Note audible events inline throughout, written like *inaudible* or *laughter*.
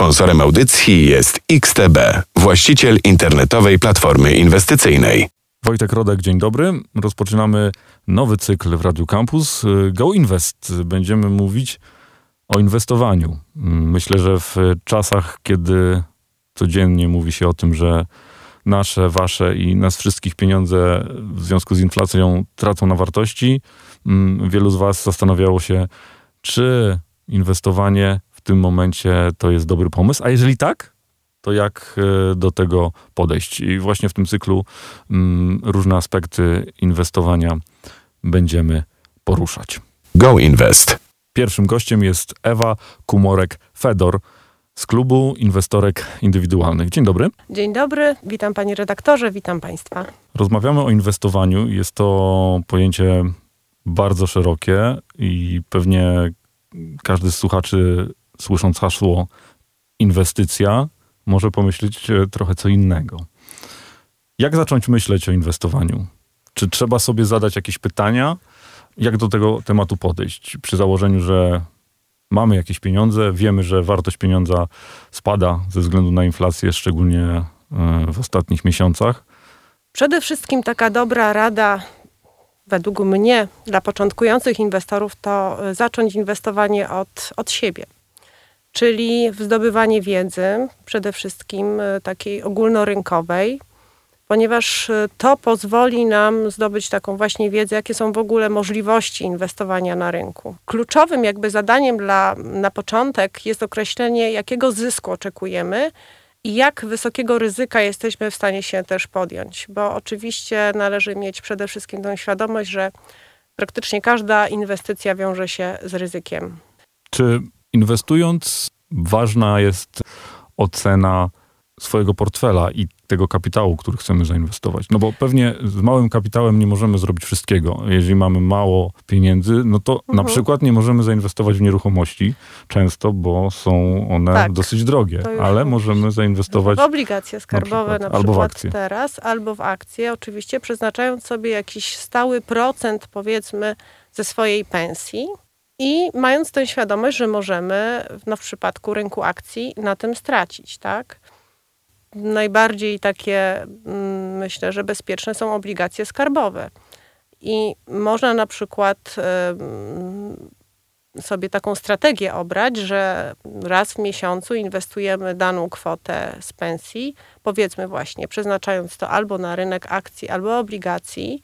Sponsorem audycji jest XTB, właściciel internetowej platformy inwestycyjnej. Wojtek Rodek, dzień dobry. Rozpoczynamy nowy cykl w Radiu Campus. Go Invest. Będziemy mówić o inwestowaniu. Myślę, że w czasach, kiedy codziennie mówi się o tym, że nasze, wasze i nas wszystkich pieniądze w związku z inflacją tracą na wartości, wielu z was zastanawiało się, czy inwestowanie w tym momencie to jest dobry pomysł, a jeżeli tak, to jak e, do tego podejść. I właśnie w tym cyklu mm, różne aspekty inwestowania będziemy poruszać. Go Invest. Pierwszym gościem jest Ewa Kumorek-Fedor z klubu inwestorek indywidualnych. Dzień dobry. Dzień dobry, witam panie redaktorze, witam państwa. Rozmawiamy o inwestowaniu. Jest to pojęcie bardzo szerokie i pewnie każdy z słuchaczy słysząc hasło inwestycja może pomyśleć e, trochę co innego. Jak zacząć myśleć o inwestowaniu? Czy trzeba sobie zadać jakieś pytania? Jak do tego tematu podejść? Przy założeniu, że mamy jakieś pieniądze, wiemy, że wartość pieniądza spada ze względu na inflację, szczególnie e, w ostatnich miesiącach. Przede wszystkim taka dobra rada, według mnie, dla początkujących inwestorów, to e, zacząć inwestowanie od, od siebie czyli zdobywanie wiedzy, przede wszystkim e, takiej ogólnorynkowej, ponieważ e, to pozwoli nam zdobyć taką właśnie wiedzę, jakie są w ogóle możliwości inwestowania na rynku. Kluczowym jakby zadaniem dla, na początek jest określenie, jakiego zysku oczekujemy i jak wysokiego ryzyka jesteśmy w stanie się też podjąć, bo oczywiście należy mieć przede wszystkim tą świadomość, że praktycznie każda inwestycja wiąże się z ryzykiem. Czy inwestując, ważna jest ocena swojego portfela i tego kapitału, który chcemy zainwestować. No bo pewnie z małym kapitałem nie możemy zrobić wszystkiego. Jeżeli mamy mało pieniędzy, no to mhm. na przykład nie możemy zainwestować w nieruchomości często, bo są one tak, dosyć drogie, ale możemy zainwestować w obligacje skarbowe na przykład, na przykład albo w akcje. teraz, albo w akcje, oczywiście przeznaczając sobie jakiś stały procent powiedzmy ze swojej pensji i mając tę świadomość, że możemy no w przypadku rynku akcji na tym stracić, tak? Najbardziej takie, mm, myślę, że bezpieczne są obligacje skarbowe. I można na przykład sobie taką strategię obrać, że raz w miesiącu inwestujemy daną kwotę z pensji, powiedzmy właśnie, przeznaczając to albo na rynek akcji, albo obligacji,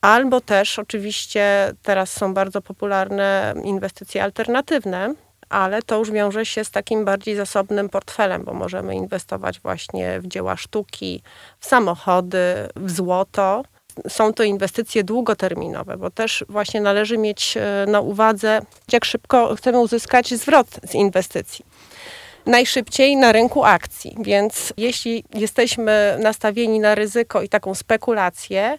Albo też oczywiście teraz są bardzo popularne inwestycje alternatywne, ale to już wiąże się z takim bardziej zasobnym portfelem, bo możemy inwestować właśnie w dzieła sztuki, w samochody, w złoto. Są to inwestycje długoterminowe, bo też właśnie należy mieć e, na uwadze, jak szybko chcemy uzyskać zwrot z inwestycji najszybciej na rynku akcji. Więc jeśli jesteśmy nastawieni na ryzyko i taką spekulację,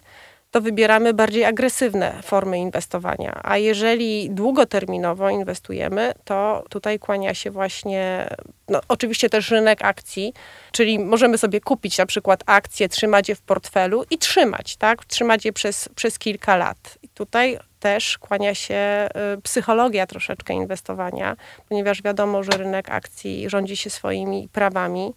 to wybieramy bardziej agresywne formy inwestowania. A jeżeli długoterminowo inwestujemy, to tutaj kłania się właśnie, no, oczywiście też rynek akcji, czyli możemy sobie kupić na przykład akcje, trzymać je w portfelu i trzymać, tak? Trzymać je przez, przez kilka lat. I tutaj też kłania się y, psychologia troszeczkę inwestowania, ponieważ wiadomo, że rynek akcji rządzi się swoimi prawami.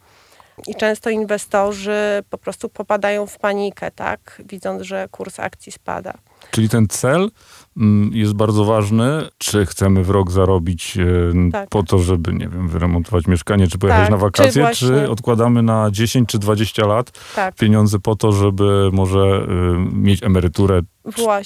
I często inwestorzy po prostu popadają w panikę, tak, widząc, że kurs akcji spada. Czyli ten cel mm, jest bardzo ważny. Czy chcemy w rok zarobić e, tak. po to, żeby, nie wiem, wyremontować mieszkanie, czy pojechać tak, na wakacje, czy, czy, odkładamy na 10 czy 20 lat tak. pieniądze po to, żeby może y, mieć emeryturę,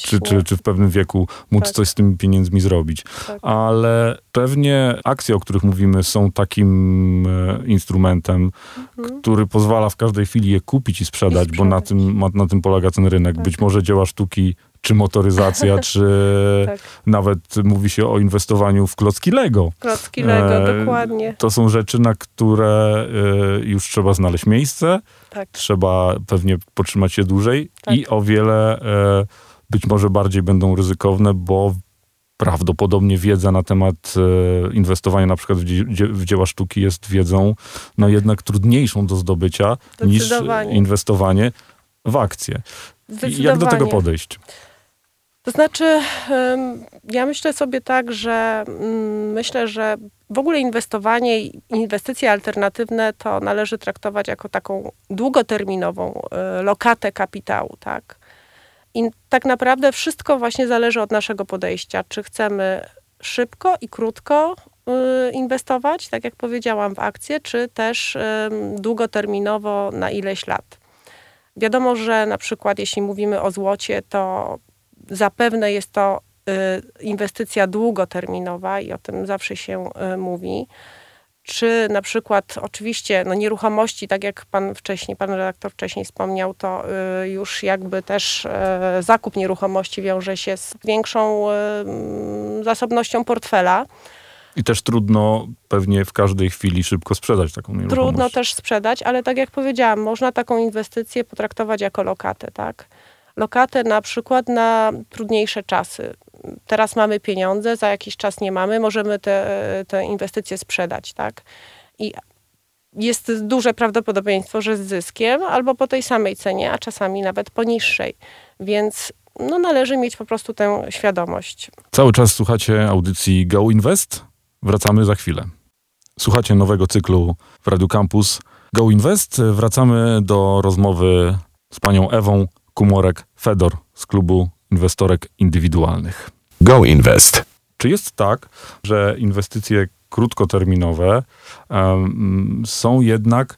czy, czy, czy w pewnym wieku móc tak. coś z tymi pieniędzmi zrobić. Tak. Ale pewnie akcje, o których mówimy, są takim e, instrumentem, mhm. który pozwala w każdej chwili je kupić i sprzedać, I sprzedać. bo na tym, na tym polega ten rynek. Być tak. może dzieła sztuki czy motoryzacja, *laughs* czy tak. nawet mówi się o inwestowaniu w klocki Lego. Klocki Lego, e, dokładnie. To są rzeczy, na które e, już trzeba znaleźć miejsce, tak. trzeba pewnie potrzymać się dłużej tak. i o wiele e, być może bardziej będą ryzykowne, bo prawdopodobnie wiedza na temat e, inwestowania na przykład w, dzie w, dzieła sztuki jest wiedzą no jednak trudniejszą do zdobycia niż inwestowanie w akcje. Jak do tego podejść? To znaczy, ja myślę sobie tak, że mm, myślę, że w ogóle inwestowanie i inwestycje alternatywne to należy traktować jako taką długoterminową e, lokatę kapitału, tak? I tak naprawdę wszystko właśnie zależy od naszego podejścia. Czy chcemy szybko i krótko y, inwestować, tak jak powiedziałam, w akcje, czy też długoterminowo na ileś lat. Wiadomo, że na przykład jeśli mówimy o złocie, to zapewne jest to y, inwestycja długoterminowa i o tym zawsze się y, mówi. Czy na przykład, oczywiście, no nieruchomości, tak jak pan wcześniej, pan redaktor wcześniej wspomniał, to y, już jakby też zakup nieruchomości wiąże się z większą zasobnością portfela. I też trudno pewnie w każdej chwili szybko sprzedać taką nieruchomość. Trudno też sprzedać, ale tak jak powiedziałam, można taką inwestycję potraktować jako lokatę, tak? Lokatę na przykład na trudniejsze czasy. Teraz mamy pieniądze, za jakiś czas nie mamy, możemy te, te inwestycje sprzedać, tak? I jest duże prawdopodobieństwo, że z zyskiem albo po tej samej cenie, a czasami nawet po niższej. Więc no, należy mieć po prostu tę świadomość. Cały czas słuchacie audycji Go Invest? Wracamy za chwilę. Słuchacie nowego cyklu w Radio Campus Go Invest. Wracamy do rozmowy z panią Ewą Kumorek-Fedor z klubu inwestorek indywidualnych. Go Invest. Czy jest tak, że inwestycje krótkoterminowe um, są jednak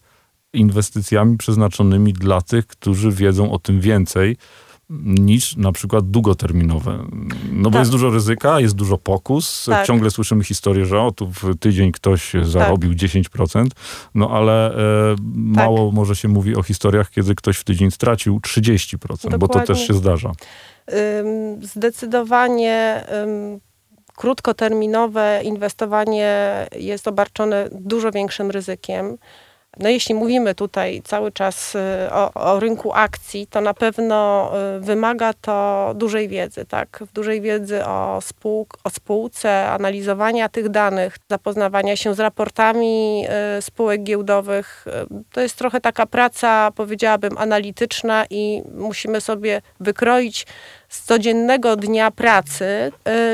inwestycjami przeznaczonymi dla tych, którzy wiedzą o tym więcej, niż na przykład długoterminowe. No bo tak. jest dużo ryzyka, jest dużo pokus. Tak. Ciągle słyszymy historię, że o, tu w tydzień ktoś zarobił tak. 10%, no ale e, mało tak. może się mówi o historiach, kiedy ktoś w tydzień stracił 30%, Dokładnie. bo to też się zdarza. Zdecydowanie krótkoterminowe inwestowanie jest obarczone dużo większym ryzykiem. No jeśli mówimy tutaj cały czas y, o, o, rynku akcji, to na pewno y, wymaga to dużej wiedzy, tak? Dużej wiedzy o, o spółce, analizowania tych danych, zapoznawania się z raportami y, spółek giełdowych. To jest trochę taka praca, powiedziałabym, analityczna i musimy sobie wykroić z codziennego dnia pracy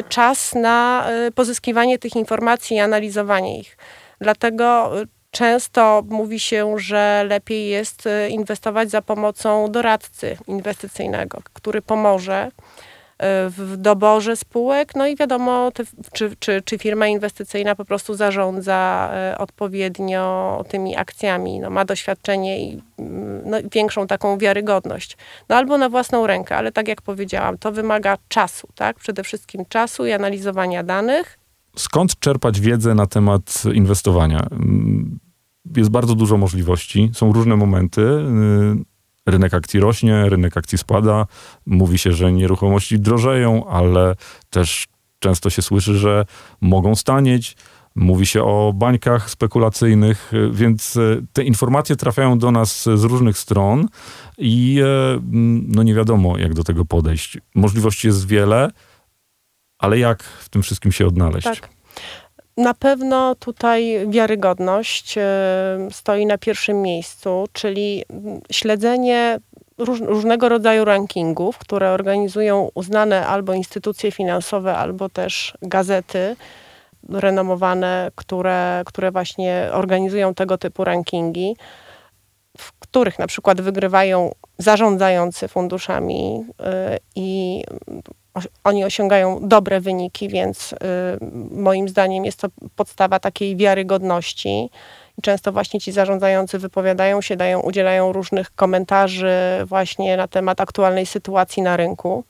czas na pozyskiwanie tych informacji i analizowanie ich. Dlatego Często mówi się, że lepiej jest e, inwestować za pomocą doradcy inwestycyjnego, który pomoże e, w doborze spółek, no i wiadomo, czy, czy, czy firma inwestycyjna po prostu zarządza e, odpowiednio tymi akcjami, no, ma doświadczenie i mm, no, większą taką wiarygodność. No albo na własną rękę, ale tak jak powiedziałam, to wymaga czasu, tak? Przede wszystkim czasu i analizowania danych. Skąd czerpać wiedzę na temat inwestowania? jest bardzo dużo możliwości, są różne momenty. Y, rynek akcji rośnie, rynek akcji spada. Mówi się, że nieruchomości drożeją, ale też często się słyszy, że mogą stanieć. Mówi się o bańkach spekulacyjnych, y, więc y, te informacje trafiają do nas z różnych stron i no nie wiadomo, jak do tego podejść. Możliwości jest wiele, ale jak w tym wszystkim się odnaleźć? Tak. Na pewno tutaj wiarygodność e, stoi na pierwszym miejscu, czyli śledzenie róż, różnego rodzaju rankingów, które organizują uznane albo instytucje finansowe, albo też gazety renomowane, które, które właśnie organizują tego typu rankingi, w których na przykład wygrywają zarządzający funduszami e, i oni osiągają dobre wyniki, więc y, moim zdaniem jest to podstawa takiej wiarygodności. Często właśnie ci zarządzający wypowiadają się, dają, udzielają różnych komentarzy właśnie na temat aktualnej sytuacji na rynku.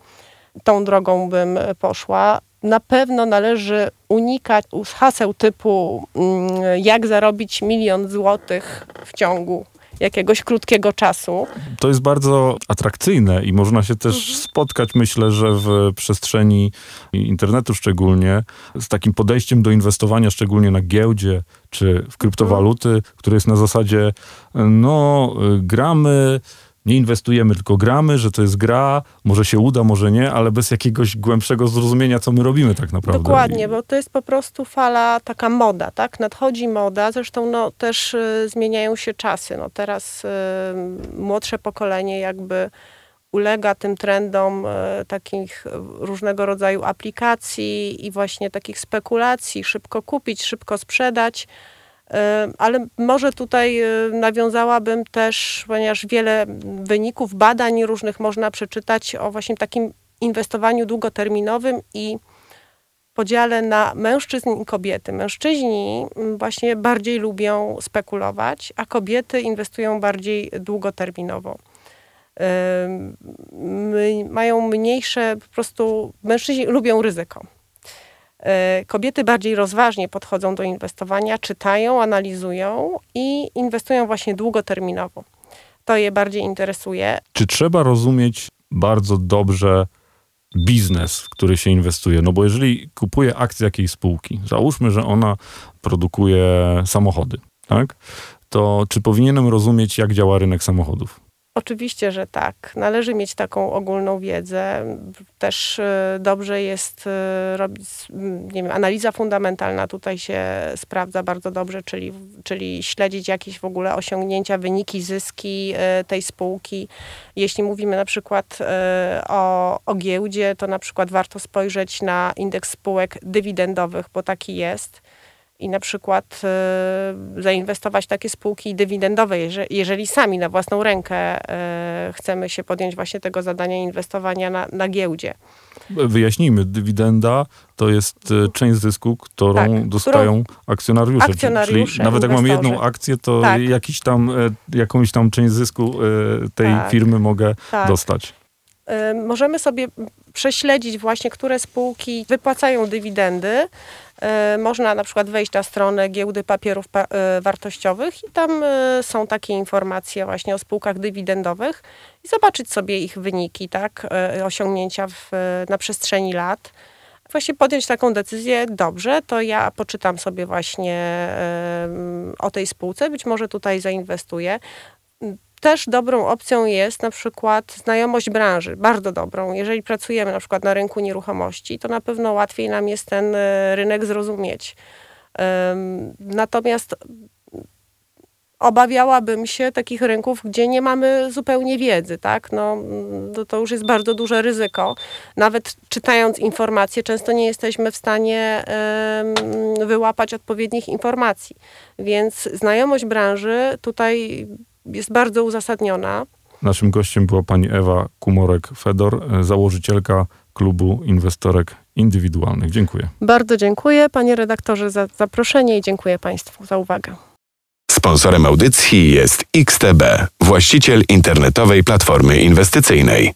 Tą drogą bym poszła. Na pewno należy unikać haseł typu mm, jak zarobić milion złotych w ciągu jakiegoś krótkiego czasu. To jest bardzo atrakcyjne i można się też mhm. spotkać, myślę, że w przestrzeni internetu szczególnie, z takim podejściem do inwestowania, szczególnie na giełdzie czy w kryptowaluty, mhm. które jest na zasadzie, no, gramy nie inwestujemy, tylko gramy, że to jest gra, może się uda, może nie, ale bez jakiegoś głębszego zrozumienia, co my robimy tak naprawdę. Dokładnie, bo to jest po prostu fala, taka moda, tak? Nadchodzi moda, zresztą no, też y, zmieniają się czasy. No, teraz y, młodsze pokolenie jakby ulega tym trendom e, takich różnego rodzaju aplikacji i właśnie takich spekulacji, szybko kupić, szybko sprzedać. E, ale może tutaj nawiązałabym też, ponieważ wiele wyników badań różnych można przeczytać o właśnie takim inwestowaniu długoterminowym i podziale na mężczyzn i kobiety. Mężczyźni mm, właśnie bardziej lubią spekulować, a kobiety inwestują bardziej długoterminowo. Mają mniejsze, po prostu mężczyźni lubią ryzyko. E, kobiety bardziej rozważnie podchodzą do inwestowania, czytają, analizują i inwestują właśnie długoterminowo. To je bardziej interesuje. Czy trzeba rozumieć bardzo dobrze biznes, w który się inwestuje. No bo jeżeli kupuję akcję jakiejś spółki, załóżmy, że ona produkuje samochody, tak? To czy powinienem rozumieć, jak działa rynek samochodów? Oczywiście, że tak. Należy mieć taką ogólną wiedzę. Też y, dobrze jest y, robić, nie wiem, analiza fundamentalna tutaj się sprawdza bardzo dobrze, czyli, czyli śledzić jakieś w ogóle osiągnięcia, wyniki, zyski y, tej spółki. Jeśli mówimy na przykład o, o giełdzie, to na przykład warto spojrzeć na indeks spółek dywidendowych, bo taki jest i na przykład y, zainwestować takie spółki dywidendowe, jeżeli, jeżeli, sami na własną rękę y, chcemy się podjąć właśnie tego zadania inwestowania na, na giełdzie. Wyjaśnijmy, dywidenda to jest y, część zysku, którą tak, dostają którą akcjonariusze. akcjonariusze czyli nawet jak mam jedną akcję, to tak. jakiś tam, jakąś tam część zysku tej tak. firmy mogę tak. dostać. Możemy sobie prześledzić właśnie, które spółki wypłacają dywidendy. E, można na przykład wejść na stronę giełdy papierów e, wartościowych i tam e, są takie informacje właśnie o spółkach dywidendowych i zobaczyć sobie ich wyniki, tak, osiągnięcia w, na przestrzeni lat. Właśnie podjąć taką decyzję, dobrze, to ja poczytam sobie właśnie o tej spółce, być może tutaj zainwestuję też dobrą opcją jest na przykład znajomość branży, bardzo dobrą. Jeżeli pracujemy na przykład na rynku nieruchomości, to na pewno łatwiej nam jest ten e, rynek zrozumieć. Natomiast obawiałabym się takich rynków, gdzie nie mamy zupełnie wiedzy, tak? No, to, to już jest bardzo duże ryzyko. Nawet czytając informacje, często nie jesteśmy w stanie wyłapać odpowiednich informacji. Więc znajomość branży tutaj jest bardzo uzasadniona. Naszym gościem była pani Ewa Kumorek-Fedor, założycielka klubu inwestorek indywidualnych. Dziękuję. Bardzo dziękuję panie redaktorze za zaproszenie i dziękuję państwu za uwagę. Sponsorem audycji jest XTB, właściciel internetowej platformy inwestycyjnej.